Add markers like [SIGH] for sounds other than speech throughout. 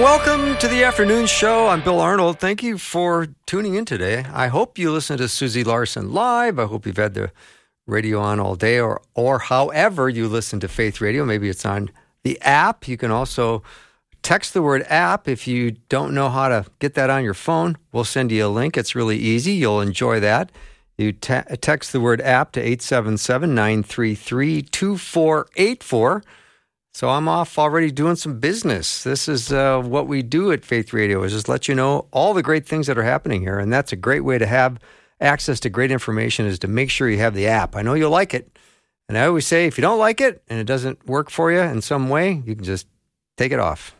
Welcome to the afternoon show. I'm Bill Arnold. Thank you for tuning in today. I hope you listen to Susie Larson live. I hope you've had the radio on all day, or or however you listen to Faith Radio. Maybe it's on the app. You can also text the word app if you don't know how to get that on your phone. We'll send you a link. It's really easy. You'll enjoy that. You te- text the word app to 877 933 2484. So I'm off already doing some business. This is uh, what we do at Faith Radio is just let you know all the great things that are happening here. And that's a great way to have access to great information is to make sure you have the app. I know you'll like it. And I always say if you don't like it and it doesn't work for you in some way, you can just take it off.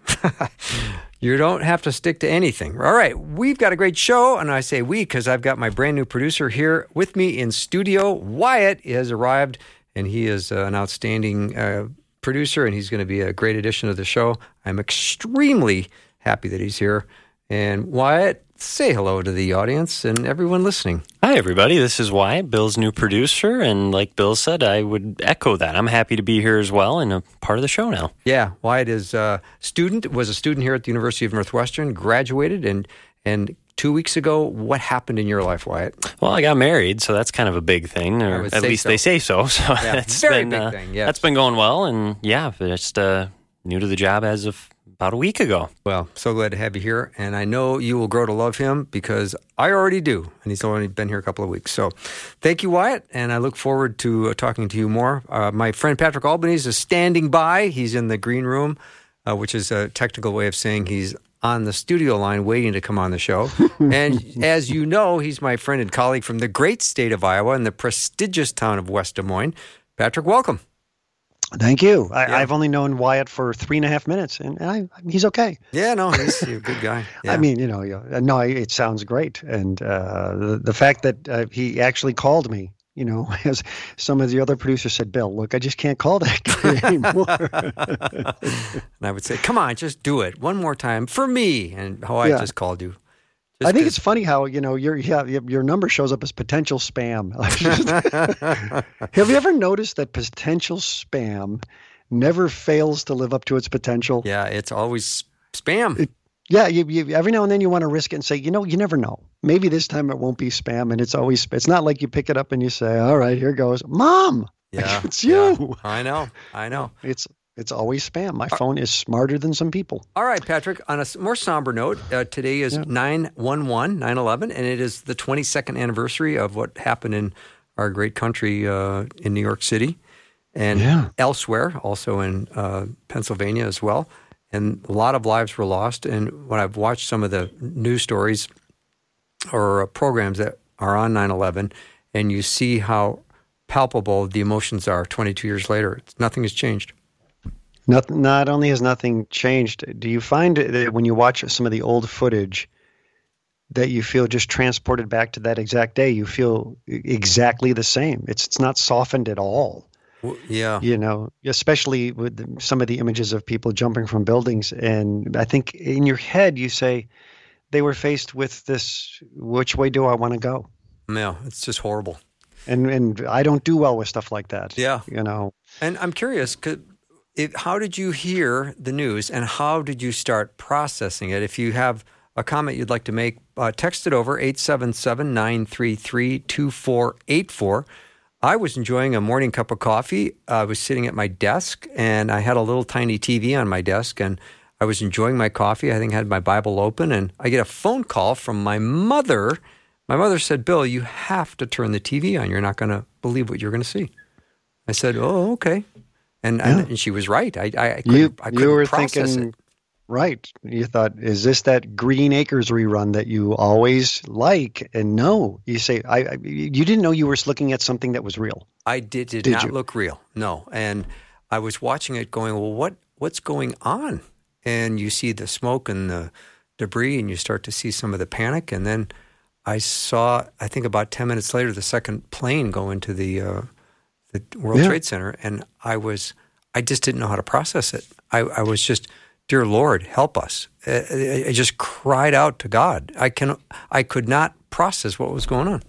[LAUGHS] you don't have to stick to anything. All right, we've got a great show. And I say we because I've got my brand new producer here with me in studio. Wyatt has arrived and he is uh, an outstanding uh, producer, and he's going to be a great addition to the show. I'm extremely happy that he's here. And Wyatt, say hello to the audience and everyone listening. Hi, everybody. This is Wyatt, Bill's new producer. And like Bill said, I would echo that. I'm happy to be here as well and a part of the show now. Yeah, Wyatt is a student, was a student here at the University of Northwestern, graduated, and and two weeks ago, what happened in your life, Wyatt? Well, I got married, so that's kind of a big thing, or at least so. they say so. [LAUGHS] So yeah, that's very been big uh, thing. Yes. that's been going well, and yeah, just uh, new to the job as of about a week ago. Well, so glad to have you here, and I know you will grow to love him because I already do, and he's only been here a couple of weeks. So, thank you, Wyatt, and I look forward to uh, talking to you more. Uh, my friend Patrick Albanese is standing by. He's in the green room, uh, which is a technical way of saying he's on the studio line waiting to come on the show. [LAUGHS] and as you know, he's my friend and colleague from the great state of Iowa and the prestigious town of West Des Moines. Patrick, welcome. Thank you. I, have only known Wyatt for three and a half minutes, and I, he's okay. Yeah, no, he's [LAUGHS] a good guy. Yeah. I mean, you know, no, it sounds great, and uh, the the fact that uh, he actually called me you know, [LAUGHS] as some of the other producers said, Bill, look, I just can't call that [LAUGHS] guy anymore. [LAUGHS] and I would say, come on, just do it one more time for me. And how I yeah. just called you. Just I think it's funny how you know your yeah, your number shows up as potential spam. Have you ever noticed that potential spam never fails to live up to its potential? Yeah, it's always spam. It, yeah, you, you, every now and then you want to risk it and say, you know, you never know. Maybe this time it won't be spam, and it's always. It's not like you pick it up and you say, "All right, here goes, mom." [LAUGHS] Yeah, it's you. Yeah. I know. I know. It's it's always spam. My phone is smarter than some people. All right, Patrick. On a more somber note, uh, today is 911, 9 11, and it is the 22nd anniversary of what happened in our great country uh, in New York City and yeah. elsewhere, also in uh, Pennsylvania as well and a lot of lives were lost. And when I've watched some of the news stories or programs that are on 9 11, and you see how palpable the emotions are 22 years later, nothing has changed. Not, not only has nothing changed, do you find that when you watch some of the old footage, that you feel just transported back to that exact day? You feel exactly the same. It's, it's not softened at all. Yeah. You know, especially with some of the images of people jumping from buildings. And I think in your head, you say, they were faced with this which way do I want to go? Yeah, it's just horrible. And and I don't do well with stuff like that. Yeah. You know. And I'm curious, it, how did you hear the news and how did you start processing it? If you have a comment you'd like to make, uh, text it over 877 933 2484. I was enjoying a morning cup of coffee. I was sitting at my desk and I had a little tiny TV on my desk and I was enjoying my coffee. I think I had my Bible open and I get a phone call from my mother. My mother said, Bill, you have to turn the TV on. You're not going to believe what you're going to see. I said, Oh, okay. And, yeah. and, she was right. I, I, I couldn't, you, I couldn't you were process thinking, it. Right. You thought, is this that Green Acres rerun that you always like? And no, you say, I, I you didn't know you were looking at something that was real. I did, did, Did not you? look real. No. And I was watching it going, well, what, what's going on? and you see the smoke and the debris, and you start to see some of the panic. And then I saw, I think about ten minutes later, the second plane go into the uh, the World Yeah. Trade Center, and I was, I just didn't know how to process it. I, I was just, dear Lord, help us. I, I- I just cried out to God. I can, I could not process what was going on.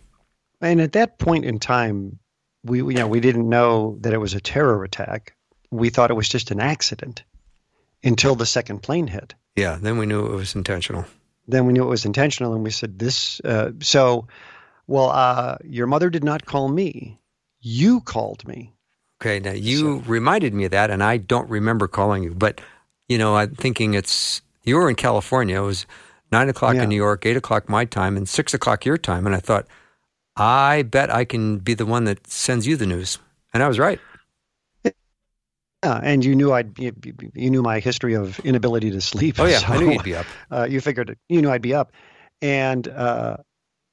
And at that point in time, we you know we didn't know that it was a terror attack. We thought it was just an accident until the second plane hit. Yeah, then we knew it was intentional. Then we knew it was intentional, and we said this. Uh, so, well, uh, your mother did not call me. You called me. Okay, now you reminded me of that, and I don't remember calling you, but you know, I'm thinking it's you were in California. It was nine o'clock Yeah. in New York, eight o'clock my time, and six o'clock your time, and I thought, I bet I can be the one that sends you the news, and I was right. Yeah, and you knew I'd you, you knew my history of inability to sleep. Oh yeah, I knew you'd be up. [LAUGHS] uh, you figured you knew I'd be up, and uh,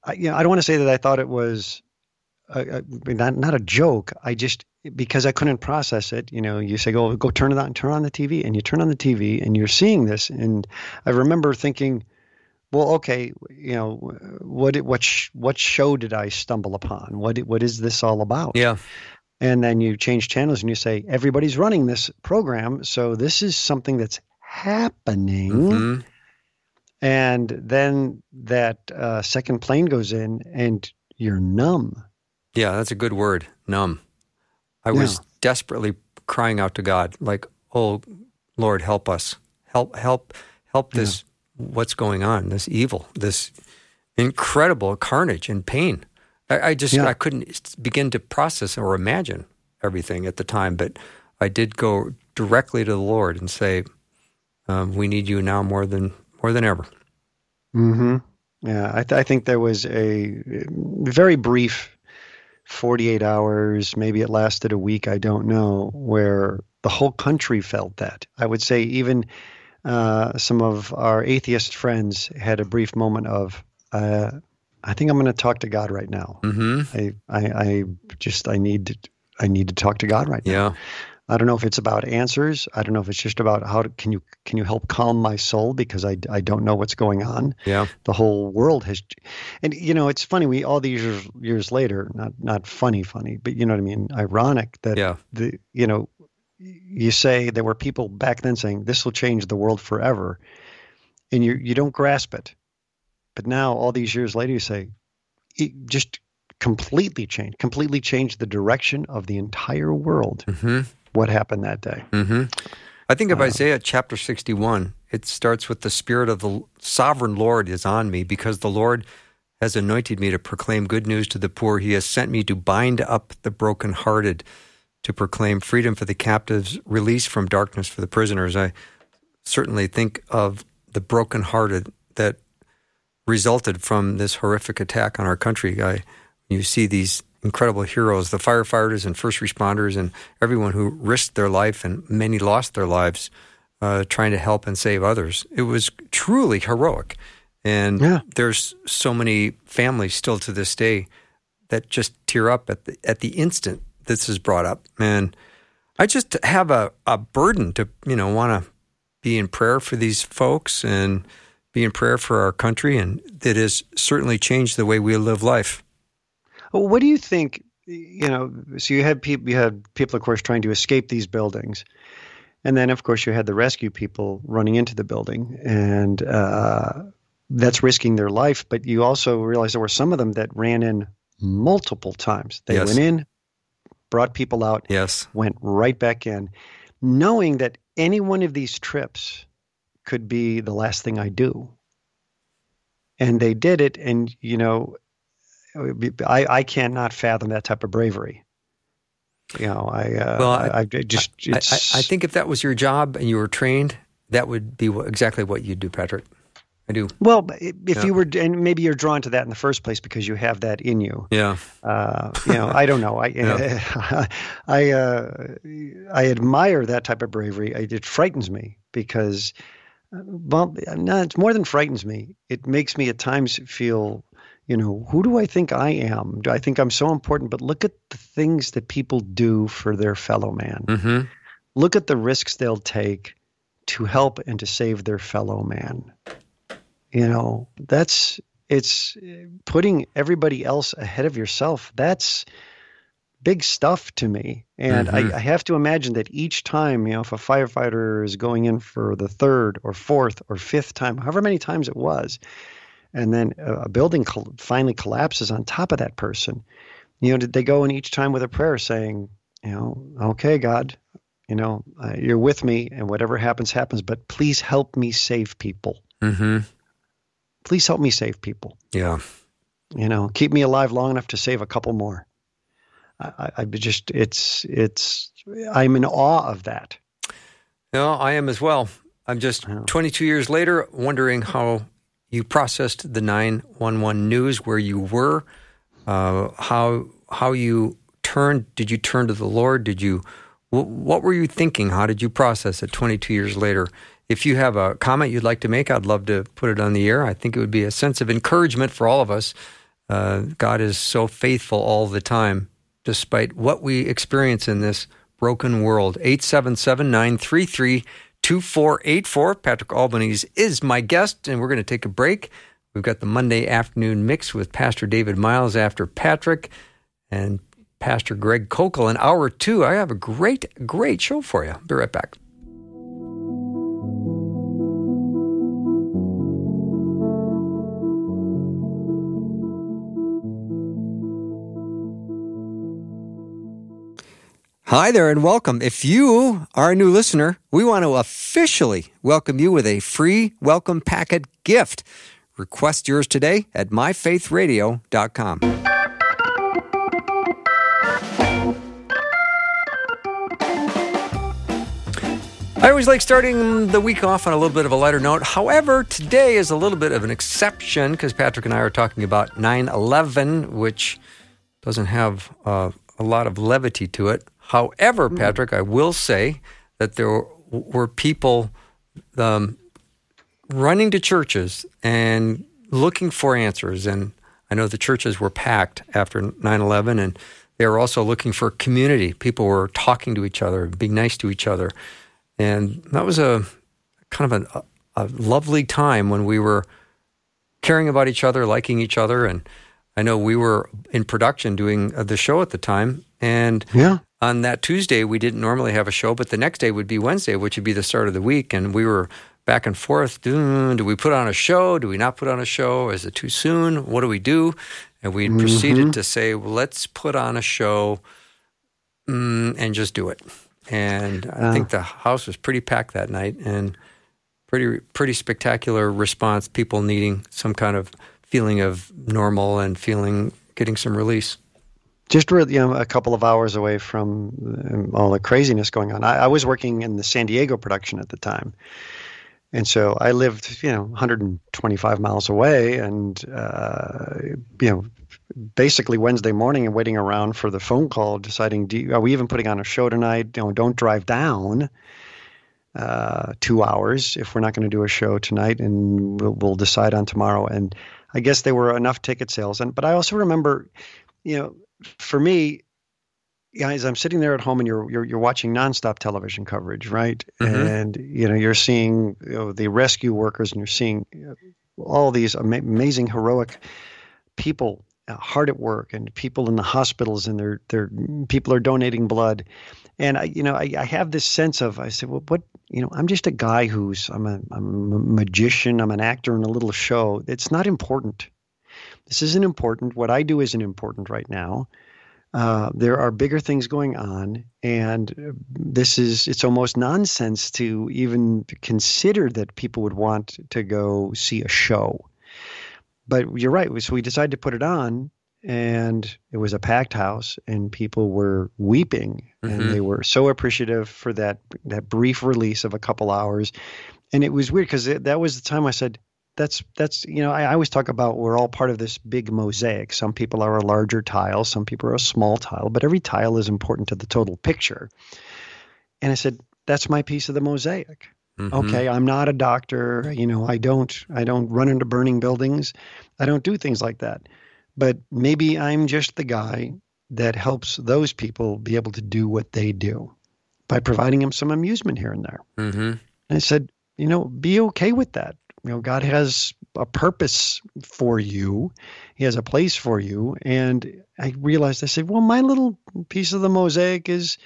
I, you know I don't want to say that I thought it was a, not not a joke. I just because I couldn't process it. You know, you say go go turn it on, and turn on the TV, and you turn on the TV, and you're seeing this, and I remember thinking, well, okay, you know, what what sh- what show did I stumble upon? What what is this all about? Yeah, and then you change channels and you say everybody's running this program so this is something that's happening Mhm. and then that uh, second plane goes in and you're numb yeah, that's a good word. Numb. I was desperately crying out to God, like, "Oh Lord, help us, help, help, help this. What's going on? This evil, this incredible carnage and pain." I, I just Yeah. I couldn't begin to process or imagine everything at the time, but I did go directly to the Lord and say, um, "We need you now more than more than ever." mm-hmm. yeah I, th- I think there was a very brief 48 hours maybe it lasted a week i don't know where the whole country felt that. I would say even uh, some of our atheist friends had a brief moment of uh, i think i'm going to talk to god right now. Hmm I, I, I just I need to I need to talk to God right now. I don't know if it's about answers. I don't know if it's just about how to, can you can you help calm my soul because I, I don't know what's going on. yeah, The whole world has, and you know it's funny. We all these years, years later, not not funny funny, but you know what I mean. Ironic that yeah, the you know you say there were people back then saying this will change the world forever, and you you don't grasp it, but now all these years later you say it just completely changed, completely changed the direction of the entire world. hmm What happened that day? hmm I think of Uh, Isaiah chapter 61. It starts with the Spirit of the sovereign Lord is on me because the Lord has anointed me to proclaim good news to the poor. He has sent me to bind up the brokenhearted, to proclaim freedom for the captives, release from darkness for the prisoners. I certainly think of the brokenhearted that resulted from this horrific attack on our country. I, you see these incredible heroes, the firefighters and first responders, and everyone who risked their life, and many lost their lives uh, trying to help and save others. It was truly heroic. And Yeah. there's so many families still to this day that just tear up at the, at the instant this is brought up. And I just have a, a burden to, you know, want to be in prayer for these folks and be in prayer for our country. And it has certainly changed the way we live life. What do you think? You know, so you had people, you had people, of course, trying to escape these buildings, and then, of course, you had the rescue people running into the building, and uh, that's risking their life. But you also realize there were some of them that ran in multiple times. They Yes. went in, brought people out, Yes. went right back in, knowing that any one of these trips could be the last thing I do. And they did it, and you know, I I cannot fathom that type of bravery. You know, I uh, Well, I, I- just I, I, I think if that was your job and you were trained, that would be what, exactly what you'd do, Patrick. I do. well, if Yeah. you were, and maybe you're drawn to that in the first place because you have that in you. Yeah. Uh, you know, I don't know. I [LAUGHS] Yeah. [LAUGHS] I uh, I admire that type of bravery. It frightens me because, uh, well, no, it's more than frightens me. It makes me at times feel, you know, who do I think I am? Do I think I'm so important? But look at the things that people do for their fellow man. hmm Look at the risks they'll take to help and to save their fellow man. You know, that's it's putting everybody else ahead of yourself. That's big stuff to me. And mm-hmm. I, I, have to imagine that each time, you know, if a firefighter is going in for the third or fourth or fifth time, however many times it was, and then a building finally collapses on top of that person, you know, did they go in each time with a prayer saying, you know, okay, God, you know, uh, you're with me and whatever happens, happens, but please help me save people. Mm-hmm. Please help me save people. Yeah. You know, keep me alive long enough to save a couple more. I, I just, it's, it's, I'm in awe of that. No, I am as well. I'm just 22 years later wondering how you processed the 911 news, where you were, uh, how how you turned. Did you turn to the Lord? Did you? what were you thinking? How did you process it 22 years later? If you have a comment you'd like to make, I'd love to put it on the air. I think it would be a sense of encouragement for all of us. Uh, God is so faithful all the time despite what we experience in this broken world. 877 933 2484. Patrick Albanese is my guest, and we're going to take a break. We've got the Monday afternoon mix with Pastor David Myles after Patrick and Pastor Greg Koukl in hour two. I have a great, great show for you. Be right back. Hi there and welcome. If you are a new listener, we want to officially welcome you with a free welcome packet gift. Request yours today at myfaithradio.com. I always like starting the week off on a little bit of a lighter note. However, today is a little bit of an exception because Patrick and I are talking about 9 11, which doesn't have uh, a lot of levity to it. However, hmm. Patrick, I will say that there were people um, running to churches and looking for answers. And I know the churches were packed after 9 11, and they were also looking for community. People were talking to each other, being nice to each other. And that was a kind of a, a lovely time when we were caring about each other, liking each other. And I know we were in production doing the show at the time. And yeah on that Tuesday, we didn't normally have a show, but the next day would be Wednesday, which would be the start of the week. And we were back and forth. Do, we put on a show? Do we not put on a show? Is it too soon? What do we do? And we mm-hmm. proceeded to say, well, let's put on a show mm, and just do it. And I think the house was pretty packed that night and pretty pretty spectacular response. People needing some kind of feeling of normal and feeling getting some release just you know a couple of hours away from um, all the craziness going on. I, I, was working in the San Diego production at the time, and so I lived you know 125 miles away, and uh, you know basically Wednesday morning and waiting around for the phone call, deciding you, are we even putting on a show tonight? You know, don't drive down. Uh, two hours if we're not going to do a show tonight, and we'll, we'll decide on tomorrow. And I guess there were enough ticket sales, and but I also remember, you know, for me, guys, I'm sitting there at home and you're you're, you're watching nonstop television coverage, right? Mm-hmm. And you know you're seeing you know, the rescue workers and you're seeing all these ama- amazing heroic people uh, hard at work and people in the hospitals and they're they're people are donating blood. And I, you know, I, I have this sense of I said, well, what you know, I'm just a guy who's I'm a I'm a magician, I'm an actor in a little show. It's not important. This isn't important. What I do isn't important right now. Uh, there are bigger things going on, and this is it's almost nonsense to even consider that people would want to go see a show. But you're right. So we decided to put it on, and it was a packed house, and people were weeping, mm-hmm. and they were so appreciative for that that brief release of a couple hours. And it was weird because that was the time I said, that's that's you know I, I, always talk about we're all part of this big mosaic. Some people are a larger tile, some people are a small tile, but every tile is important to the total picture. And I said, that's my piece of the mosaic. Mm-hmm. Okay, I'm not a doctor. You know, I don't I don't run into burning buildings. I don't do things like that. But maybe I'm just the guy that helps those people be able to do what they do by providing them some amusement here and there. Mm-hmm. And I said, you know, be okay with that. You know, God has a purpose for you. He has a place for you. And I realized, I said, well, my little piece of the mosaic is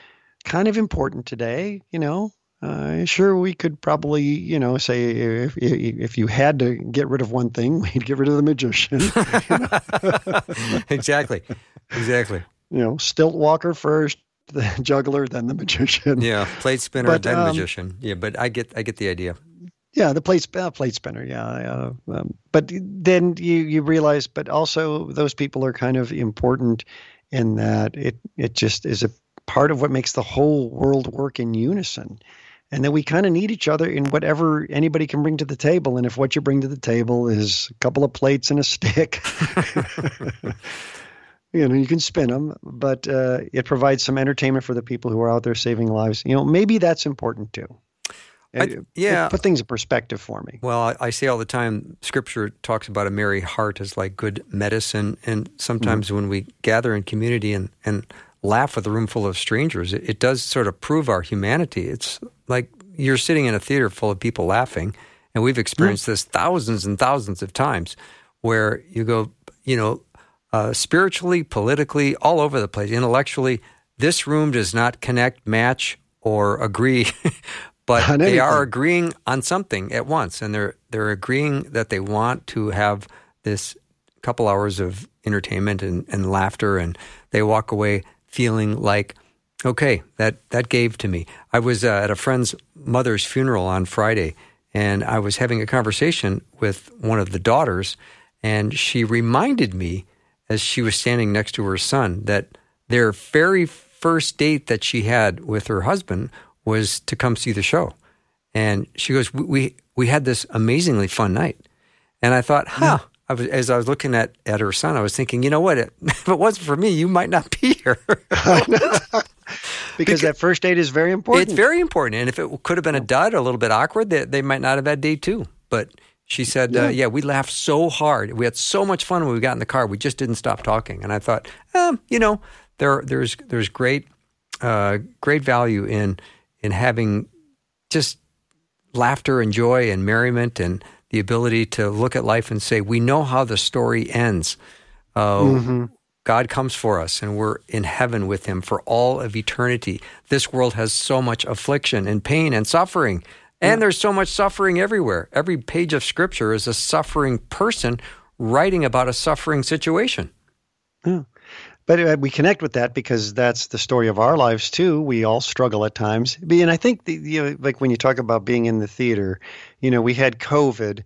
kind of important today. You know, uh, sure, we could probably, you know, say if, if you had to get rid of one thing, [LAUGHS] we'd get rid of the magician. [LAUGHS] exactly, exactly. You know, stilt walker first, the [LAUGHS] juggler, then the magician. Yeah, plate spinner, but, then um, magician. Yeah, but I get, I get the idea. Yeah, the plate uh, plate spinner. Yeah, uh, um, but then you you realize, but also those people are kind of important in that it it just is a part of what makes the whole world work in unison. And then we kind of need each other in whatever anybody can bring to the table. And if what you bring to the table is a couple of plates and a stick, [LAUGHS] you know, you can spin them, but uh, it provides some entertainment for the people who are out there saving lives. You know, maybe that's important too. I, yeah. Put, put, things in perspective for me. Well, I, I, say all the time, Scripture talks about a merry heart as like good medicine. And sometimes mm-hmm. when we gather in community and, and laugh with a room full of strangers, it, it does sort of prove our humanity. It's like you're sitting in a theater full of people laughing. And we've experienced mm-hmm. this thousands and thousands of times where you go, you know, uh, spiritually, politically, all over the place, intellectually, this room does not connect, match, or agree [LAUGHS] but [LAUGHS] they are agreeing on something at once, and they're they're agreeing that they want to have this couple hours of entertainment and, and laughter, and they walk away feeling like, okay, that that gave to me. I was uh, at a friend's mother's funeral on Friday, and I was having a conversation with one of the daughters, and she reminded me as she was standing next to her son that their very first date that she had with her husband was to come see the show. And she goes, we, we had this amazingly fun night. And I thought, huh. Yeah. I was, as I was looking at, at her son, I was thinking, you know what? [LAUGHS] if it wasn't for me, you might not be here. [LAUGHS] because, because, that first date is very important. It's very important. And if it could have been a dud, or a little bit awkward, they, they might not have had day two. But she said, yeah. Uh, yeah. we laughed so hard. We had so much fun when we got in the car. We just didn't stop talking. And I thought, um, you know, there, there's, there's great, uh, great value in in having just laughter and joy and merriment and the ability to look at life and say, we know how the story ends. Uh, mm-hmm. God comes for us and we're in heaven with him for all of eternity. This world has so much affliction and pain and suffering. And there's so much suffering everywhere. Every page of scripture is a suffering person writing about a suffering situation. Yeah. But uh, we connect with that because that's the story of our lives too. We all struggle at times. And I think, the, you know, like when you talk about being in the theater, you know, we had COVID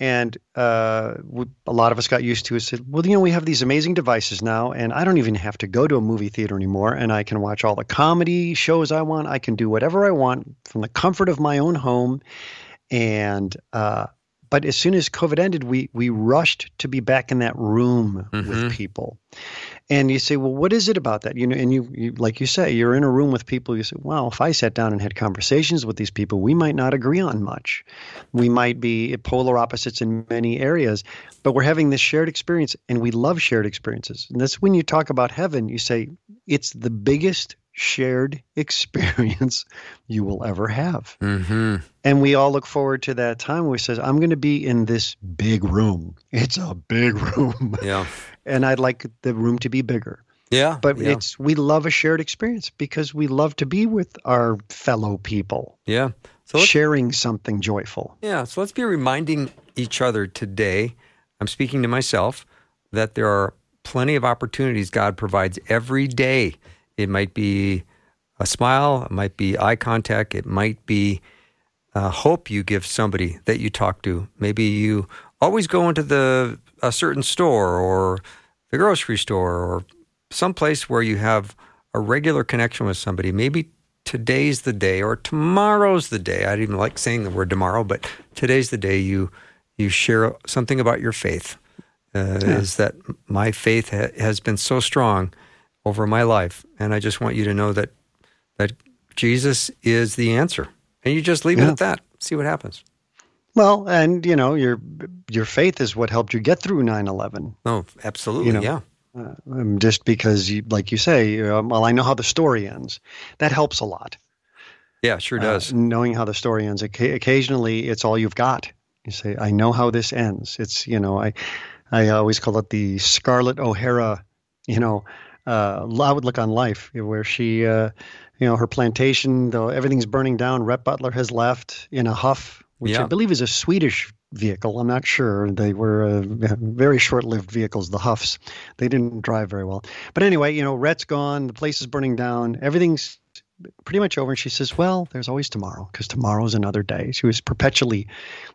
and uh, we, a lot of us got used to it. Said, well, you know, we have these amazing devices now, and I don't even have to go to a movie theater anymore, and I can watch all the comedy shows I want. I can do whatever I want from the comfort of my own home, and uh, but as soon as COVID ended, we we rushed to be back in that room mm-hmm. with people. And you say, well, what is it about that? You know, and you, you like you say, you're in a room with people. You say, well, if I sat down and had conversations with these people, we might not agree on much. We might be polar opposites in many areas, but we're having this shared experience, and we love shared experiences. And that's when you talk about heaven. You say it's the biggest shared [LAUGHS] experience you will ever have. Mm-hmm. And we all look forward to that time where he says, I'm going to be in this big room. It's a big [LAUGHS] room. Yeah. And I'd like the room to be bigger. Yeah. But yeah. it's we love a shared experience because we love to be with our fellow people. Yeah. So sharing something joyful. Yeah. So let's be reminding each other today. I'm speaking to myself that there are plenty of opportunities God provides every day it might be a smile, it might be eye contact, it might be a hope you give somebody that you talk to. Maybe you always go into the a certain store or the grocery store or someplace where you have a regular connection with somebody. Maybe today's the day or tomorrow's the day. I didn't even like saying the word tomorrow, but today's the day you you share something about your faith. Uh, yeah. Is that my faith ha- has been so strong over my life. And I just want you to know that that Jesus is the answer. And you just leave yeah. it at that. See what happens. Well, and you know, your your faith is what helped you get through 9/11. Oh, absolutely. You know, yeah. Uh, um, just because, you, like you say, um, well, I know how the story ends. That helps a lot. Yeah, sure uh, does. knowing how the story ends. Occa- occasionally, it's all you've got. You say, "I know how this ends." It's you know, I I always call it the Scarlett O'Hara, you know, uh, outlook on life, where she, uh, you know, her plantation, though everything's burning down. Rhett Butler has left in a huff, which Yeah. I believe is a Swedish vehicle. I'm not sure. They were uh, very short-lived vehicles, the Huffs. They didn't drive very well. But anyway, you know, Rhett's gone. The place is burning down. Everything's pretty much over. And she says, "Well, there's always tomorrow because tomorrow's another day." She was perpetually,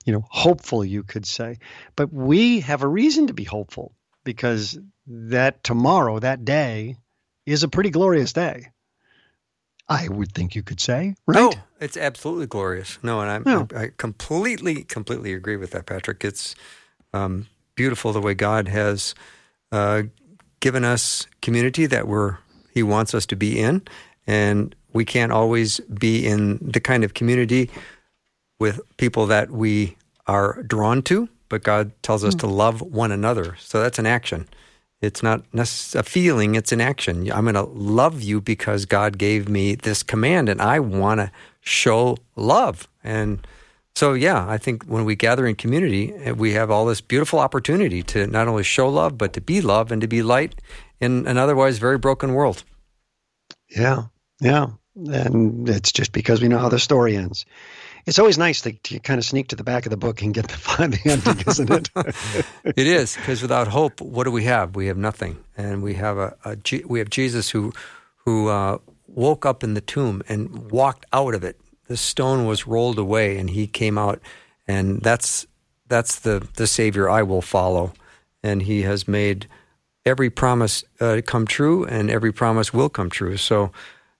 you know, hopeful. You could say, but we have a reason to be hopeful because that tomorrow, that day, is a pretty glorious day. I would think you could say, right? No, it's absolutely glorious. No, and I'm, Yeah. I completely, completely agree with that, Patrick. It's um, beautiful the way God has uh, given us community that we're He wants us to be in, and we can't always be in the kind of community with people that we are drawn to. But God tells us to love one another, so that's an action. It's not a feeling, it's an action. I'm going to love you because God gave me this command and I want to show love. And so, yeah, I think when we gather in community, eh, we have all this beautiful opportunity to not only show love, but to be love and to be light in an otherwise very broken world. Yeah, yeah. And it's just because we know how the story ends. It's always nice to, to kind of sneak to the back of the book and get the, [LAUGHS] the ending, isn't it? [LAUGHS] It is because without hope, what do we have? We have nothing, and we have a, a we have Jesus who who uh, woke up in the tomb and walked out of it. The stone was rolled away, and he came out, and that's that's the the Savior I will follow, and he has made every promise uh, come true, and every promise will come true. So.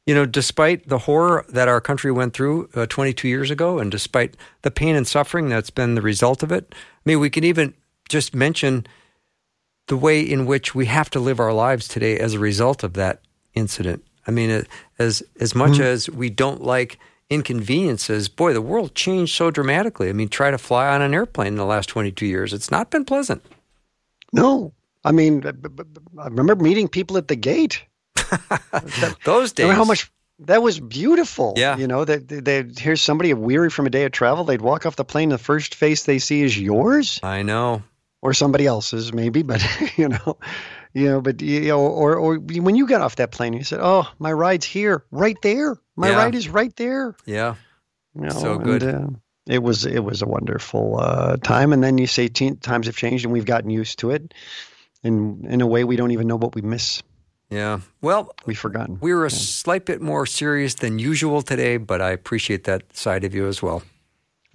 You know, despite the horror that our country went through uh, 22 years ago, and despite the pain and suffering that's been the result of it, I mean, we can even just mention the way in which we have to live our lives today as a result of that incident. I mean, as as much mm-hmm. as we don't like inconveniences, boy, the world changed so dramatically. I mean, try to fly on an airplane in the last 22 years. It's not been pleasant. no. I mean, I remember meeting people at the gate. [LAUGHS] Those days. How much that was beautiful. Yeah. You know, that they, they, here's somebody weary from a day of travel. They'd walk off the plane. The first face they see is yours I know. or somebody else's, maybe. But [LAUGHS] you know, you know, but you know, or or when you got off that plane, you said, "Oh, my ride's here, right there. My Yeah. ride is right there." Yeah. You know, So good. And, uh, it was it was a wonderful uh, time, and then you say times have changed, and we've gotten used to it. And in a way, we don't even know what we miss. Yeah. Well, We've forgotten. we were a slight bit more serious than usual today, but I appreciate that side of you as well.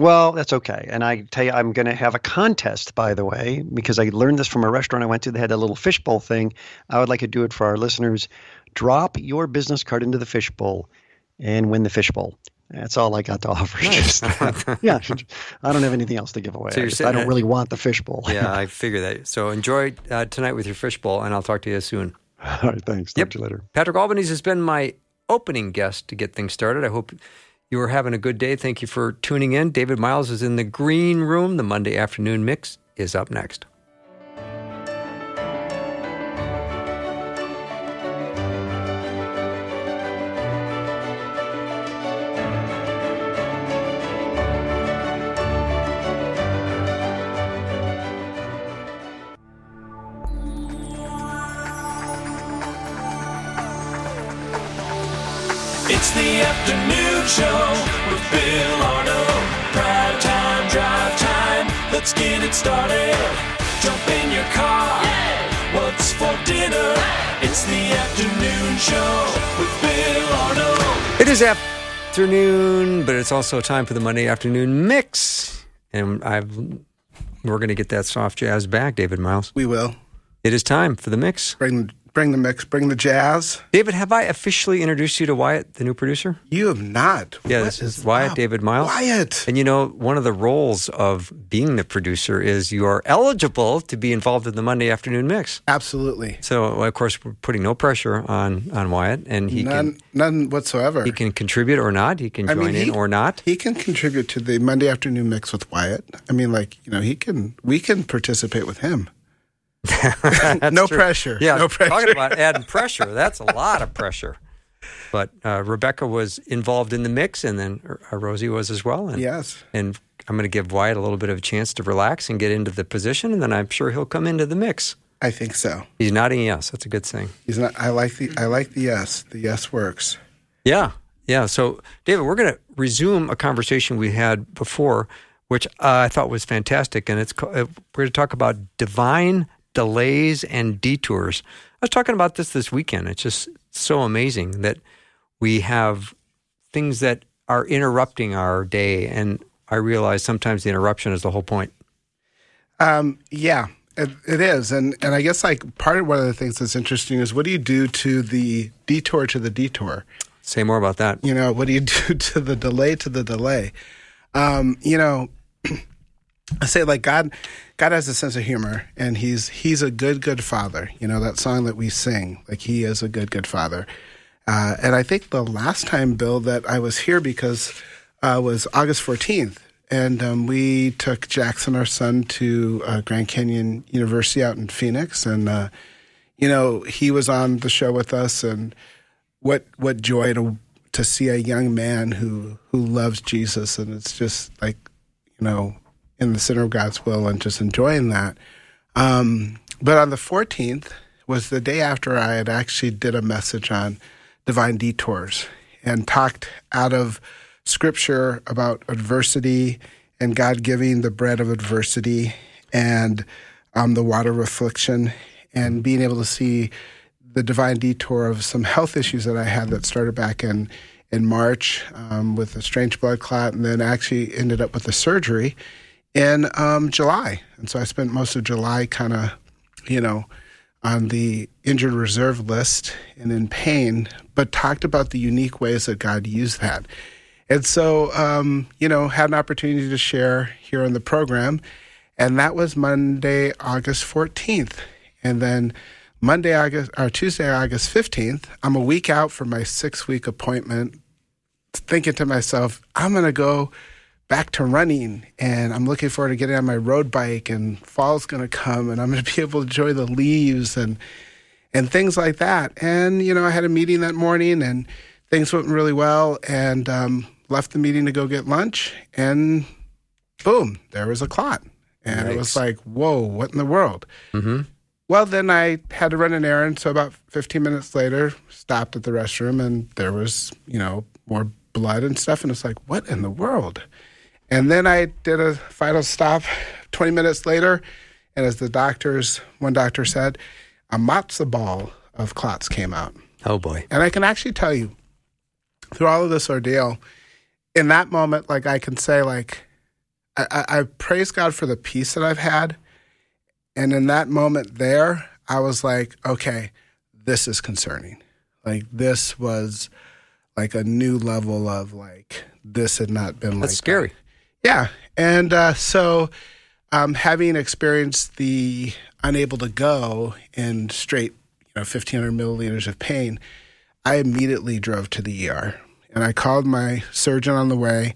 Well, that's okay. And I tell you, I'm going to have a contest, by the way, because I learned this from a restaurant I went to. They had a little fishbowl thing. I would like to do it for our listeners. Drop your business card into the fishbowl and win the fishbowl. That's all I got to offer. [LAUGHS] Nice. Just- yeah, I don't have anything else to give away. So I, just- I don't at- really want the fishbowl. Yeah, [LAUGHS] I figure that. So enjoy uh, tonight with your fishbowl, and I'll talk to you soon. all right, thanks. Talk to you later. Patrick Albanese has been my opening guest to get things started. I hope you are having a good day. Thank you for tuning in. David Myles is in the green room. The Monday afternoon mix is up next. Afternoon, but it's also time for the Monday afternoon mix. And I've we're going to get that soft jazz back, David Myles. We will It is time for the mix. bring bring the mix, bring the jazz. David, have I officially introduced you to Wyatt, the new producer? You have not. Yeah, What this is Wyatt up? David Myles. Wyatt. And you know, one of the roles of being the producer is you are eligible to be involved in the Monday afternoon mix. Absolutely. So, of course, we're putting no pressure on on Wyatt, and he None, can none whatsoever. he can contribute or not. He can I join mean, in or not. He can contribute to the Monday afternoon mix with Wyatt. I mean, like you know, he can. We can participate with him. No true. pressure. Yeah, no pressure. talking about adding pressure. That's a lot of pressure. But uh, Rebecca was involved in the mix, and then uh, Rosie was as well. And, Yes. and I'm going to give Wyatt a little bit of a chance to relax and get into the position, and then I'm sure he'll come into the mix. I think so. He's nodding yes. That's a good thing. He's not. I like the. I like the yes. The yes works. Yeah, yeah. So, David, we're going to resume a conversation we had before, which uh, I thought was fantastic, and it's uh, we're going to talk about divine delays and detours. I was talking about this this weekend. It's just so amazing that we have things that are interrupting our day, and I realize sometimes the interruption is the whole point. Um, yeah, it, it is, and and I guess like part of one of the things that's interesting is what do you do to the detour to the detour? Say more about that. You know, what do you [LAUGHS] do to the delay to the delay? Um, you know, [CLEARS THROAT] I say like God, God has a sense of humor, and he's he's a good good father. You know that song that we sing, like he is a good good father. Uh, and I think the last time, Bill, that I was here because uh, was August fourteenth, and um, we took Jackson, our son, to uh, Grand Canyon University out in Phoenix, and uh, you know he was on the show with us, and what what joy to to see a young man who who loves Jesus, and it's just like you know in the center of God's will, and just enjoying that. Um, but on the 14th was the day after I had actually did a message on divine detours and talked out of scripture about adversity and God giving the bread of adversity and um, the water of affliction and being able to see the divine detour of some health issues that I had that started back in in March um, with a strange blood clot and then actually ended up with a surgery in um, July. And so I spent most of July kind of, you know, on the injured reserve list and in pain, but talked about the unique ways that God used that. And so, um, you know, had an opportunity to share here on the program. And that was Monday, August 14th. And then Monday, August, or Tuesday, August 15th, I'm a week out from my six week appointment, thinking to myself, I'm going to go back to running and I'm looking forward to getting on my road bike and fall's going to come and I'm going [LAUGHS] to be able to enjoy the leaves and and things like that. And you know, I had a meeting that morning and things went really well and um, left the meeting to go get lunch and boom, there was a clot. And it was like, whoa, what in the world? Mm-hmm. Well, then I had to run an errand. So about 15 minutes later, stopped at the restroom and there was, you know, more blood and stuff. And it's like, what in the world? And then I did a final stop 20 minutes later. And as the doctors, one doctor said, a matzo ball of clots came out. Oh boy. And I can actually tell you, through all of this ordeal, in that moment, like I can say, like, I, I, I praise God for the peace that I've had. And in that moment there, I was like, okay, this is concerning. Like, this was like a new level of like, this had not been That's like scary. that. Yeah. And uh, so, um, having experienced the unable to go in straight, you know, 1500 milliliters of pain, I immediately drove to the ER and I called my surgeon on the way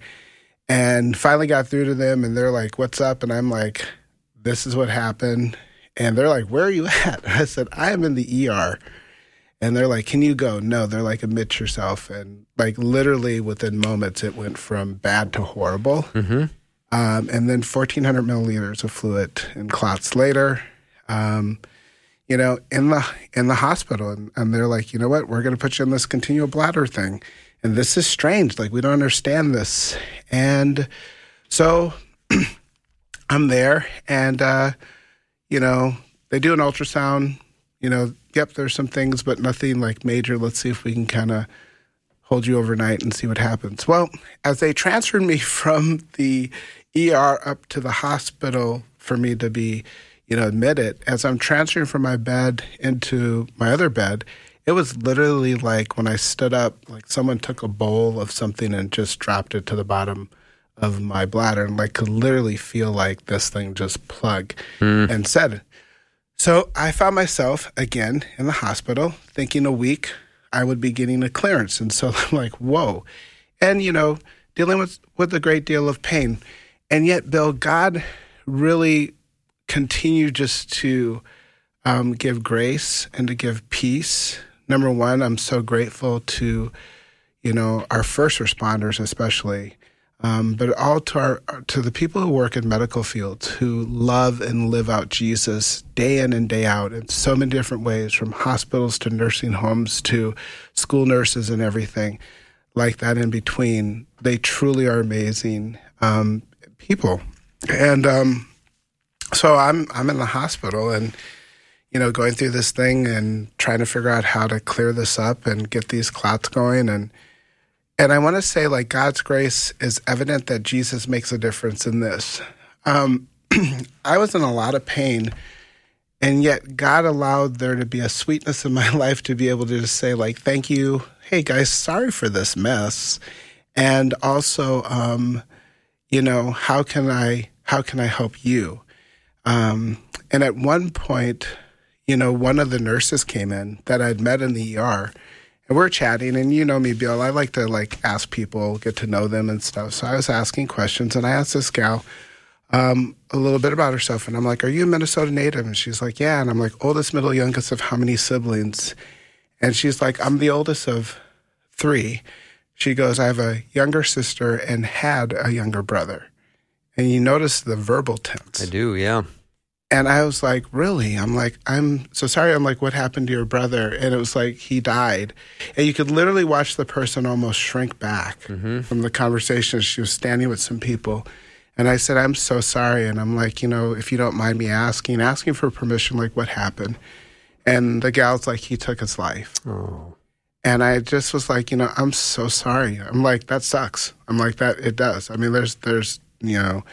and finally got through to them and they're like, what's up? And I'm like, this is what happened. And they're like, where are you at? [LAUGHS] I said, I am in the ER. And they're like, can you go? No, they're like, admit yourself. And like literally within moments, it went from bad to horrible. Mm-hmm. Um, and then 1,400 milliliters of fluid and clots later, um, you know, in the in the hospital, and, and they're like, you know what, we're going to put you in this continual bladder thing, and this is strange. Like we don't understand this, and so [CLEARS THROAT] I'm there, and uh, you know, they do an ultrasound. You know, yep, there's some things, but nothing like major. Let's see if we can kind of hold you overnight and see what happens. Well, as they transferred me [LAUGHS] from the ER up to the hospital for me to be, you know, admitted, as I'm transferring from my bed into my other bed, it was literally like when I stood up, like someone took a bowl of something and just dropped it to the bottom of my bladder and like could literally feel like this thing just plug and set. So I found myself again in the hospital thinking a week I would be getting a clearance. And so [LAUGHS] I'm like, whoa. And, you know, dealing with, with a great deal of pain. And yet, Bill, God really continued just to um, give grace and to give peace Number one, I'm so grateful to, you know, our first responders, especially, um, but all to our to the people who work in medical fields who love and live out Jesus day in and day out in so many different ways, from hospitals to nursing homes to school nurses and everything like that in between. They truly are amazing um, people, and um, so I'm I'm in the hospital and you know going through this thing and trying to figure out how to clear this up and get these clots going and and I want to say like God's grace is evident that Jesus makes a difference in this. Um, [CLEARS THROAT] I was in a lot of pain. And yet, God allowed there to be a sweetness in my [LAUGHS] life to be able to just say, like, thank you. Hey, guys, sorry for this mess. And also, um, you know, how can I how can I help you? Um, and at one point, you know, one of the nurses came in that I'd met in the ER, and we're chatting. And you know me, Bill. I like to like ask people, get to know them and stuff. So I was asking questions, and I asked this gal um, a little bit about herself, and I'm like, "Are you a Minnesota native?" And she's like, "Yeah." And I'm like, "Oldest, middle, youngest of how many siblings?" And she's like, "I'm the oldest of three. She goes, "I have a younger sister and had a younger brother." And you notice the verbal tense. I do, yeah. And I was like, really? I'm like, I'm so sorry. I'm like, what happened to your brother? And it was like, he died. And you could literally watch the person almost shrink back from the conversation. She was standing with some people. And I said, I'm so sorry. And I'm like, you know, if you don't mind me asking, asking for permission, like, what happened? And the gal's like, he took his life. Oh, And I just was like, you know, I'm so sorry. I'm like, that sucks. I'm like, that it does. I mean, there's, there's, you know,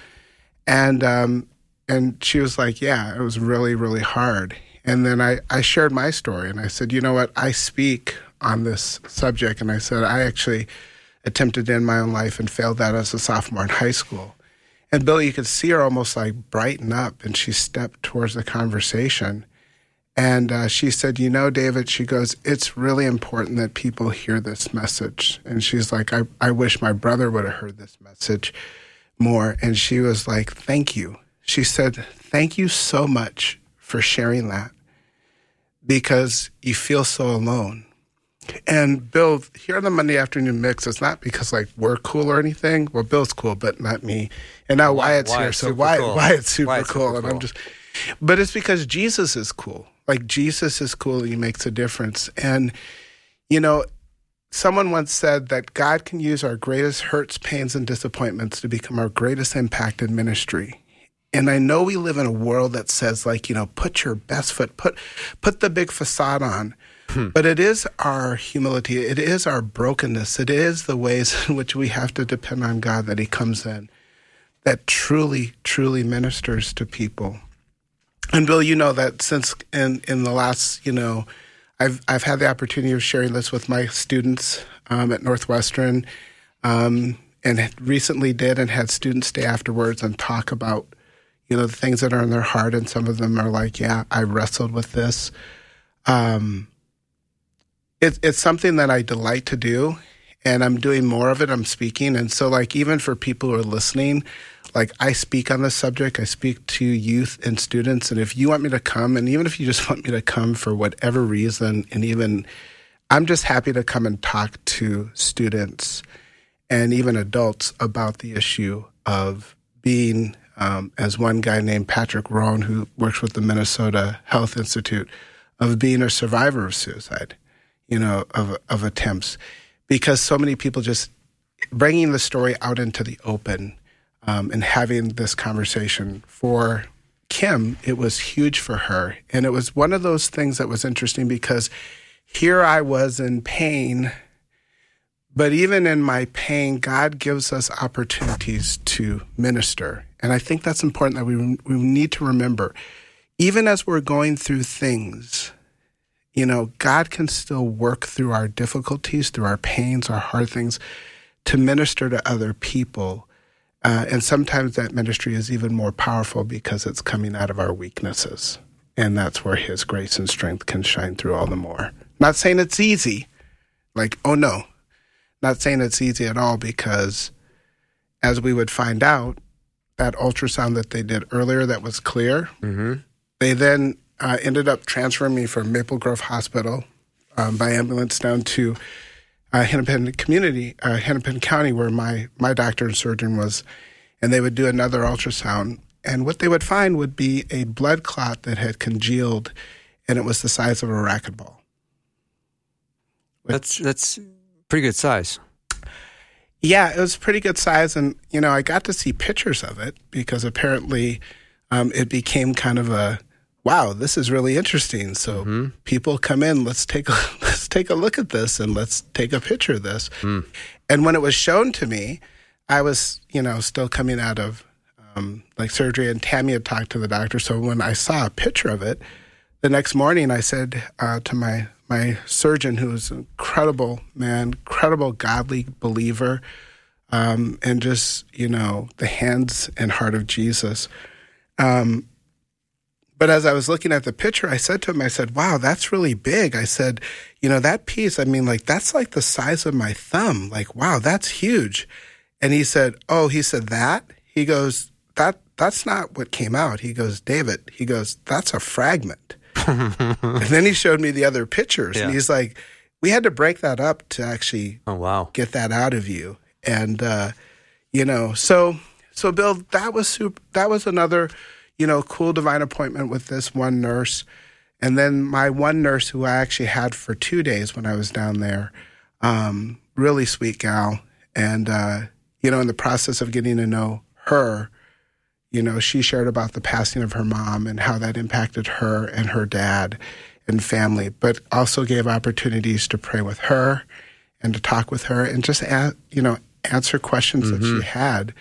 and um, and she was like, yeah, it was really, really hard. And then I, I shared my story and I said, you know what, I speak on this subject. And I said, I actually attempted to end my own life and failed that as a sophomore in high school. And Bill, you could see her almost like brighten up and she stepped towards the conversation. And uh, she said, You know, David, she goes, It's really important that people hear this message. And she's like, I, I wish my brother would have heard this message more. And she was like, Thank you. She said, Thank you so much for sharing that because you feel so alone. And Bill, here on the Monday afternoon mix, it's not because like we're cool or anything. Well, Bill's cool, but not me. And now Wyatt's here, so Wyatt, cool. Wyatt's super Wyatt's cool, super and I'm just. But it's because Jesus is cool. Like Jesus is cool, and he makes a difference. And you know, someone once said that God can use our greatest hurts, pains, and disappointments to become our greatest impact in ministry. And I know we live in a world that says, like, you know, put your best foot, put put the big facade on. But it is our humility, it is our brokenness, it is the ways [LAUGHS] in which we have to depend on God that He comes in that truly, truly ministers to people. And Bill, you know that since in in the last, you know, I've I've had the opportunity of sharing this with my students um, at Northwestern, um, and recently did and had students stay afterwards and talk about, you know, the things that are in their heart, and some of them are like, "Yeah, I wrestled with this." Um, it, it's something that I delight to do, and I'm doing more of it. I'm speaking, and so like even for people who are listening, like I speak on this subject. I speak to youth and students, and if you want me to come, and even if you just [LAUGHS] want me to come for whatever reason, and even I'm just happy to come and talk to students and even adults about the issue of being, um, as one guy named Patrick Rohn, who works with the Minnesota Health Institute, of being a survivor of suicide, you know, of of attempts, because so many people just bringing the story out into the open um, and having this conversation for Kim, it was huge for her, and it was one of those things that was interesting because here I was in pain. But even in my pain, God gives us opportunities to minister. And I think that's important that we, we need to remember. Even as we're going through things, you know, God can still work through our difficulties, through our pains, our hard things, to minister to other people. Uh, and sometimes that ministry is even more powerful because it's coming out of our weaknesses. And that's where His grace and strength can shine through all the more. Not saying it's easy, like, oh no, not saying it's easy at all because, as we would find out, that ultrasound that they did earlier that was clear, they then uh, ended up transferring me from Maple Grove Hospital um, by ambulance down to uh, Hennepin Community, uh, Hennepin County, where my my doctor and surgeon was, and they would do another ultrasound. And what they would find would be a blood clot that had congealed, and it was the size of a racquetball. That's that's pretty good size. Yeah, it was pretty good size, and you know, I got to see pictures of it because apparently um, it became kind of a wow, this is really interesting. So people come in, let's take a [LAUGHS] let's take a look at this and let's take a picture of this. And when it was shown to me, I was you know still coming out of um, like surgery, and Tammy had talked to the doctor. So when I saw a picture of it, the next morning I said uh, to my my surgeon, who was an incredible man, incredible godly believer, um, and just you know the hands and heart of Jesus. Um, but as I was looking at the picture, I said to him, I said, "Wow, that's really big." I said, "You know that piece? I mean, like that's like the size of my thumb. Like, wow, that's huge." And he said, "Oh, he said that." He goes, "That that's not what came out." He goes, "David," he goes, "That's a fragment." And [LAUGHS] then he showed me the other pictures, and he's like, "We had to break that up to actually Oh wow. get that out of you." And uh, you know, so so Bill, that was super, that was another you know cool divine appointment with this one nurse, and then my one nurse who I actually had for two days when I was down there, um, really sweet gal, and uh, you know, in the process of getting to know her, you know, she shared about the passing of her mom and how that impacted her and her dad and family, but also gave opportunities to pray with her and to talk with her and just, a, you know, answer questions that she had,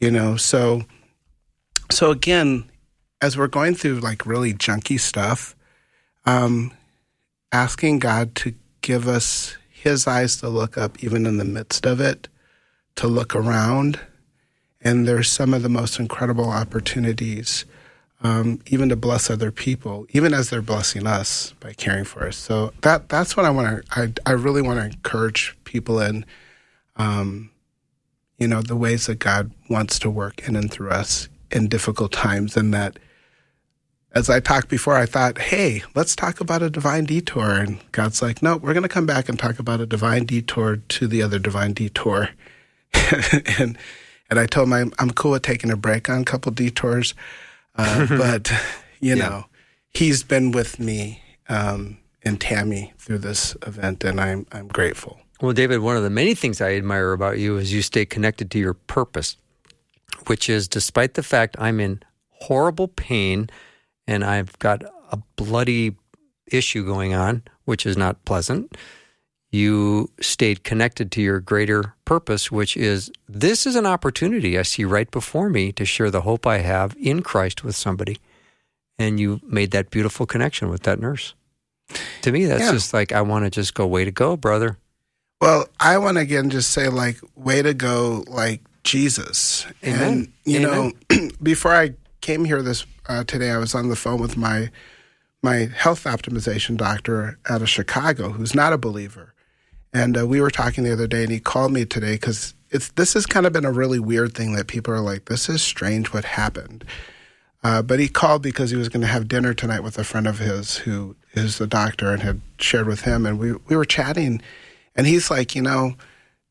you know. So, so again, as we're going through like really junky stuff, um, asking God to give us His eyes to look up, even in the midst of it, to look around and there's some of the most incredible opportunities um, even to bless other people even as they're blessing us by caring for us so that that's what i want to I, I really want to encourage people in um, you know the ways that god wants to work in and through us in difficult times and that as I talked before, I thought, hey, let's talk about a divine detour. And God's like, no, we're going to come back and talk about a divine detour to the other divine detour. [LAUGHS] and and I told him I'm, I'm cool with taking a break on a couple detours, uh, [LAUGHS] but you Yeah. know, he's been with me um, and Tammy through this event, and I'm I'm grateful. Well, David, one of the many things I admire about you is you stay connected to your purpose, which is despite the fact I'm in horrible pain and I've got a bloody issue going on, which is not pleasant, you stayed connected to your greater purpose, which is this is an opportunity I see right before me to share the hope I have in Christ with somebody. And you made that beautiful connection with that nurse. To me, that's Yeah. just like, I want to just go, way to go, brother. Well, I want to again just say like, way to go, like Jesus. Amen. And you Amen. know, [CLEARS THROAT] before I came here this uh, today, I was on the phone with my my health optimization doctor out of Chicago, who's not a believer, and uh, we were talking the other day, and he called me today because it's this has kind of been a really weird thing that people are like, this is strange what happened. Uh, but he called because he was going to have dinner tonight with a friend of his who is a doctor and had shared with him. And we, we were chatting, and he's like, You know,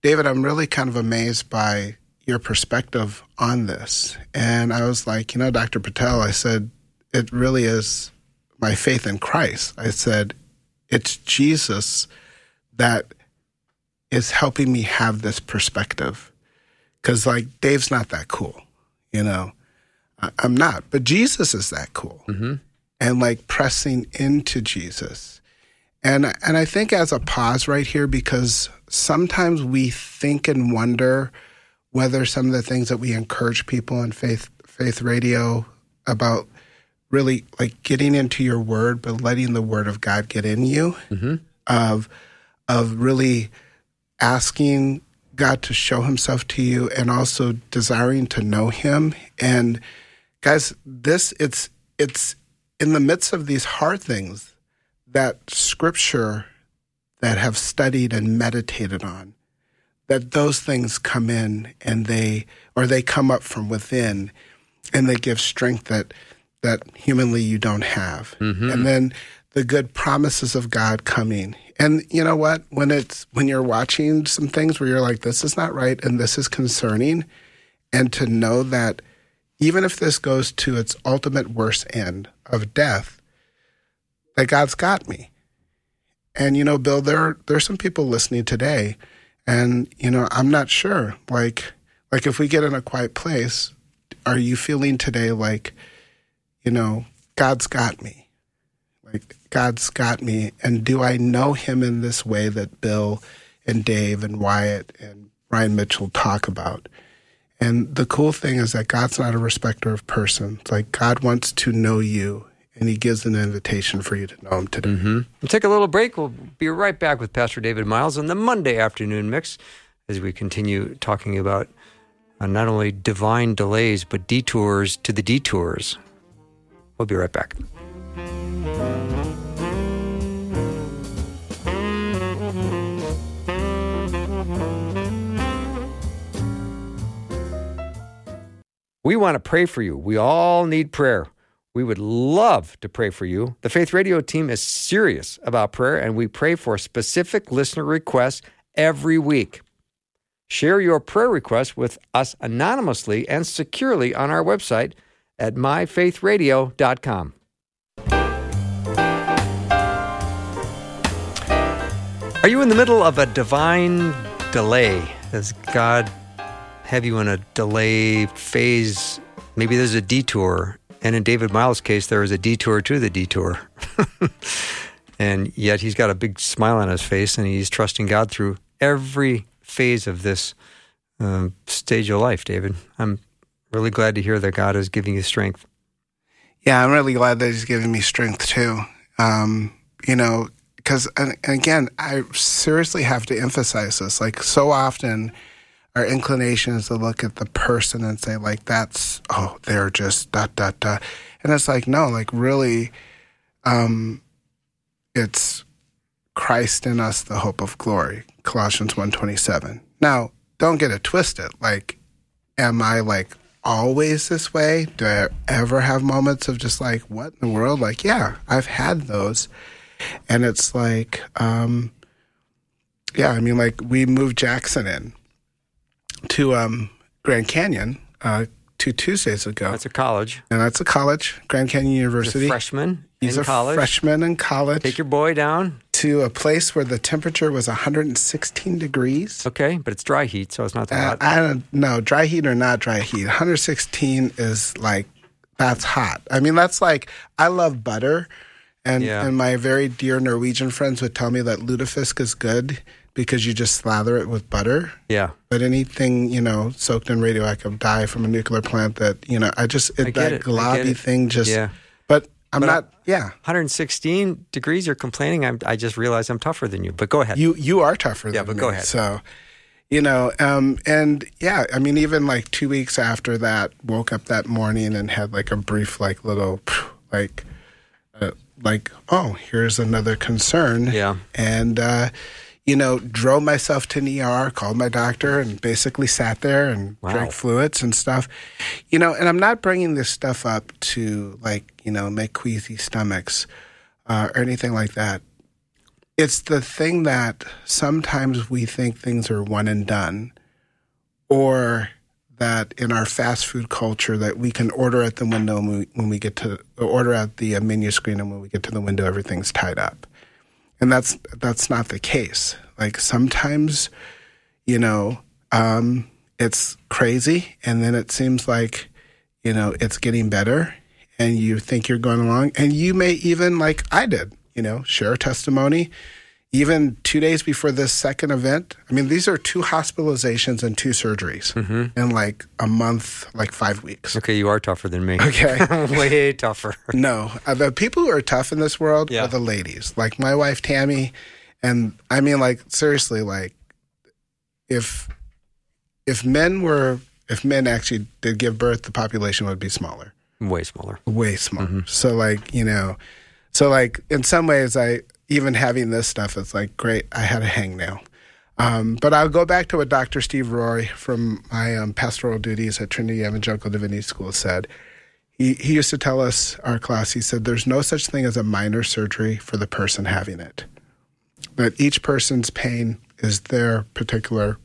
David, I'm really kind of amazed by your perspective on this. And I was like, You know, Dr. Patel, I said, It really is my faith in Christ. I said, It's Jesus that is helping me have this perspective. Because, like, Dave's not that cool, you know? I- I'm not, but Jesus is that cool. Mm-hmm. And like pressing into Jesus. And and I think as a pause right here because sometimes we think and wonder whether some of the things that we encourage people in faith faith radio about really like getting into your word but letting the word of God get in you mm-hmm. of of really asking God to show himself to you and also desiring to know him. And guys this it's it's in the midst of these hard things that scripture that have studied and meditated on that those things come in and they or they come up from within and they give strength that that humanly you don't have. Mm-hmm. And then the good promises of god coming And you know what? When it's when you're watching some things where you're like, this is not right and this is concerning, and to know that even if this goes to its ultimate worst end of death, that God's got me. And you know, Bill, there there's some people listening today, and you know, I'm not sure. Like, like if we get in a quiet place, are you feeling today like, you know, God's got me? Like God's got me, and do I know Him in this way that Bill and Dave and Wyatt and Ryan Mitchell talk about? And the cool thing is that God's not a respecter of persons. Like God wants to know you, and He gives an invitation for you to know Him today. We'll take a little break. We'll be right back with Pastor David Myles on the Monday afternoon mix as we continue talking about uh, not only divine delays, but detours to the detours. We'll be right back. We want to pray for you. We all need prayer. We would love to pray for you. The Faith Radio team is serious about prayer, and we pray for specific listener requests every week. Share your prayer requests with us anonymously and securely on our website at myfaithradio.com. Are you in the middle of a divine delay? Does God have you in a delay phase? Maybe there's a detour. And in David Myles' case, there was a detour to the detour. [LAUGHS] and yet he's got a big smile on his face and he's trusting God through every phase of this um, stage of life, David. I'm really glad to hear that God is giving you strength. Yeah, I'm really glad that He's giving me strength too. Um, you know, because again, I seriously have to emphasize this. Like so often, our inclination is to look at the person and say like that's oh they're just dot dot dot and it's like no like really um it's christ in us the hope of glory colossians 127 now don't get it twisted. Like am i like always this way? Do i ever have moments of just like what in the world? Like yeah i've had those. And it's like um yeah i mean like we moved jackson in to um, Grand Canyon uh, two Tuesdays ago. That's a college. and that's a college, Grand Canyon He's a University. freshman He's in a college. freshman in college Take your boy down. to a place where the temperature was 116 degrees. Okay, but it's dry heat, so it's not that Uh, hot. I don't know, dry heat or not dry heat. 116 is like that's hot. I mean, that's like I love butter, and Yeah. and my very dear Norwegian friends would tell me that lutefisk is good because you just slather it with butter. yeah. But anything you know soaked in radioactive dye from a nuclear plant that you know, I just it, I that it, I globby thing just. Yeah. But I'm But I- not. yeah, 116 degrees, you're complaining. I'm, I just realized I'm tougher than you, but go ahead. you you are tougher. Yeah, than but me, go ahead. So, you know, um, and yeah, I mean, even like two weeks after that, woke up that morning and had like a brief, like little, like, uh, like, oh, here's another concern. Yeah. and uh, you know, drove myself to an ER, called my doctor, and basically sat there and Wow. drank fluids and stuff. You know, and I'm not bringing this stuff up to like you know make queasy stomachs uh, or anything like that it's the thing that sometimes we think things are one and done or that in our fast food culture that we can order at the window when we, when we get to order at the menu screen and when we get to the window everything's tied up and that's that's not the case. Like sometimes you know um, it's crazy and then it seems like you know it's getting better and you think you're going along and you may even like i did you know share a testimony even two days before this second event i mean these are two hospitalizations and two surgeries in like a month like five weeks okay, you are tougher than me. okay [LAUGHS] Way tougher. no, uh, the people who are tough in this world Yeah. are the ladies, like my wife Tammy, and I mean, like seriously, like if if men were if men actually did give birth, the population would be smaller, Way smaller. way smaller. So like you know, so like in some ways, I even having this stuff, it's like great. I had a hangnail. Um, but I'll go back to what Dr. Steve Roy from my um, pastoral duties at Trinity Evangelical Divinity School said. He, he used to tell us, our class, he said, there's no such thing as a minor surgery for the person having it. that each person's pain is their particular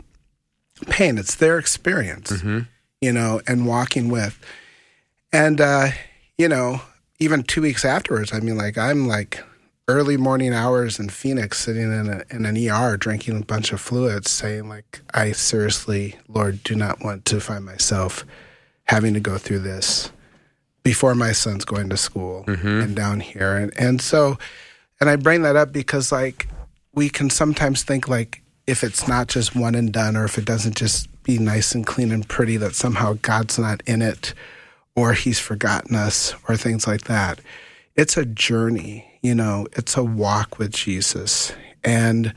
pain. It's their experience, you know, and walking with. And, uh, you know, even two weeks afterwards, I mean, like, I'm like early morning hours in Phoenix sitting in, a, in an ER drinking a bunch of fluids saying, like, I seriously, Lord, do not want to find myself having to go through this before my son's going to school and down here. And, and so, and I bring that up because, like, we can sometimes think, like, if it's not just one and done, or if it doesn't just be nice and clean and pretty, that somehow God's not in it, or He's forgotten us, or things like that. It's a journey, you know. It's a walk with Jesus, and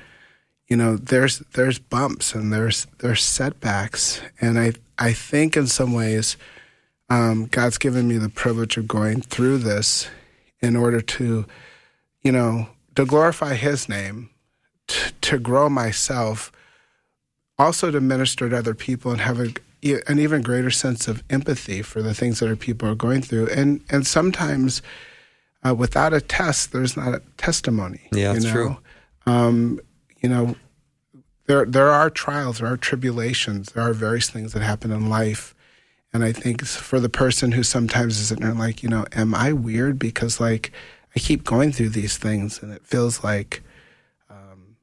you know, there's there's bumps and there's there's setbacks, and I I think in some ways, um, God's given me the privilege of going through this in order to, you know, to glorify His name, t- to grow myself, also to minister to other people and have a, an even greater sense of empathy for the things that other people are going through. And and sometimes, uh, without a test, there's not a testimony. Yeah, you know? true. Um, you know, there there are trials, there are tribulations, there are various things that happen in life. And I think for the person who sometimes is sitting there like, you know, am I weird because like I keep going through these things and it feels like, um,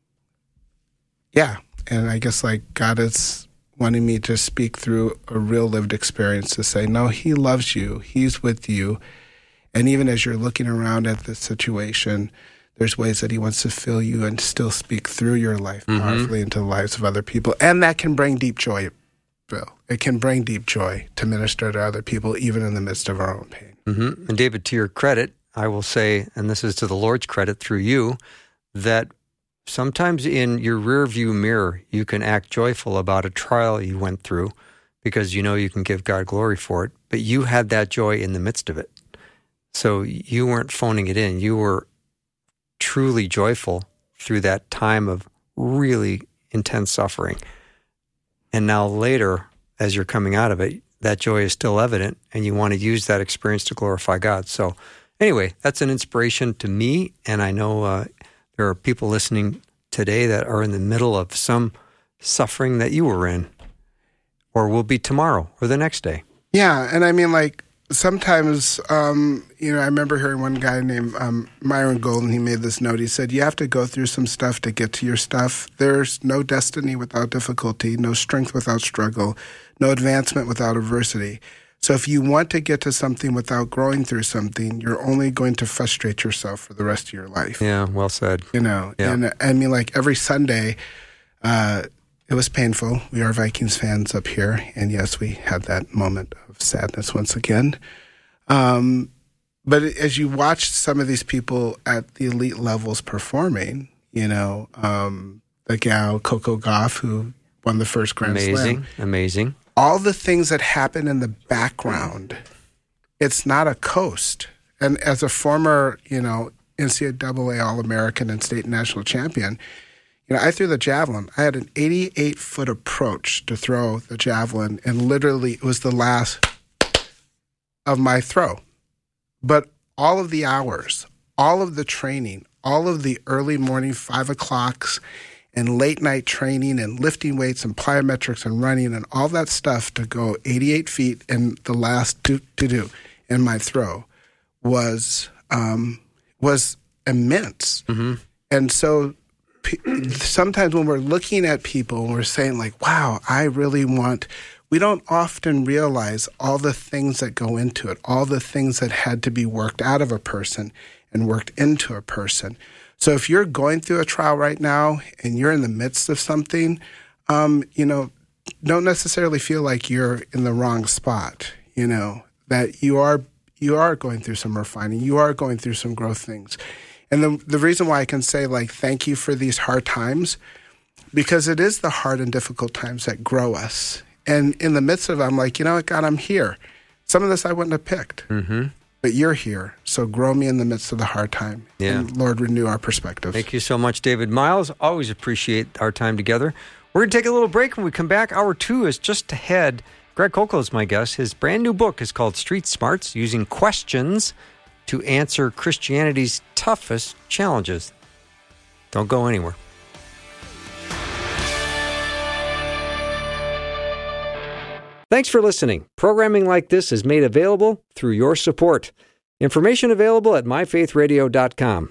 yeah. And I guess like God is wanting me to speak through a real lived experience to say, no, He loves you, He's with you. And even as you're looking around at the situation, there's ways that he wants to fill you and still speak through your life powerfully into the lives of other people. And that can bring deep joy, Bill. It can bring deep joy to minister to other people, even in the midst of our own pain. Mm-hmm. And David, to your credit, I will say, and this is to the Lord's credit through you, that sometimes in your rear view mirror, you can act joyful about a trial you went through because you know you can give God glory for it, but you had that joy in the midst of it. So you weren't phoning it in. You were truly joyful through that time of really intense suffering. And now later, as you're coming out of it, that joy is still evident and you want to use that experience to glorify God. So, anyway, that's an inspiration to me. And I know uh, there are people listening today that are in the middle of some suffering that you were in or will be tomorrow or the next day. Yeah, and I mean, like sometimes, um, you know, I remember hearing one guy named um, Myron Golden. He made this note. He said, "You have to go through some stuff to get to your stuff. There's no destiny without difficulty, no strength without struggle, no advancement without adversity." So if you want to get to something without growing through something, you're only going to frustrate yourself for the rest of your life Yeah, well said. you know Yeah. and i mean like every sunday uh it was painful we are vikings fans up here and yes we had that moment of sadness once again um but as you watch some of these people at the elite levels performing you know um the gal coco Gauff who won the first grand Amazing. slam Amazing. all the things that happen in the background, it's not a coast. And as a former, you know, NCAA All American and state national champion, you know, I threw the javelin. I had an 88 foot approach to throw the javelin, and literally it was the last of my throw. But all of the hours, all of the training, all of the early morning five o'clocks and late night training and lifting weights and plyometrics and running and all that stuff to go 88 feet and the last to, to do in my throw was um, was immense. And so sometimes when we're looking at people and we're saying like, "Wow, I really want," we don't often realize all the things that go into it, all the things that had to be worked out of a person and worked into a person. So if you're going through a trial right now and you're in the midst of something, um, you know, don't necessarily feel like you're in the wrong spot. You know that you are you are going through some refining, you are going through some growth things, and the the reason why I can say like thank you for these hard times, because it is the hard and difficult times that grow us. And in the midst of it, I'm like, you know what, God, I'm here. Some of this I wouldn't have picked, mm-hmm. but you're here, so grow me in the midst of the hard time. Yeah. And Lord, renew our perspective. Thank you so much, David Myles. Always appreciate our time together. We're going to take a little break. When we come back, hour two is just ahead. Greg Koukl is my guest. His brand new book is called Street Smarts Using Questions to Answer Christianity's Toughest Challenges. Don't go anywhere. Thanks for listening. Programming like this is made available through your support. Information available at myfaithradio.com.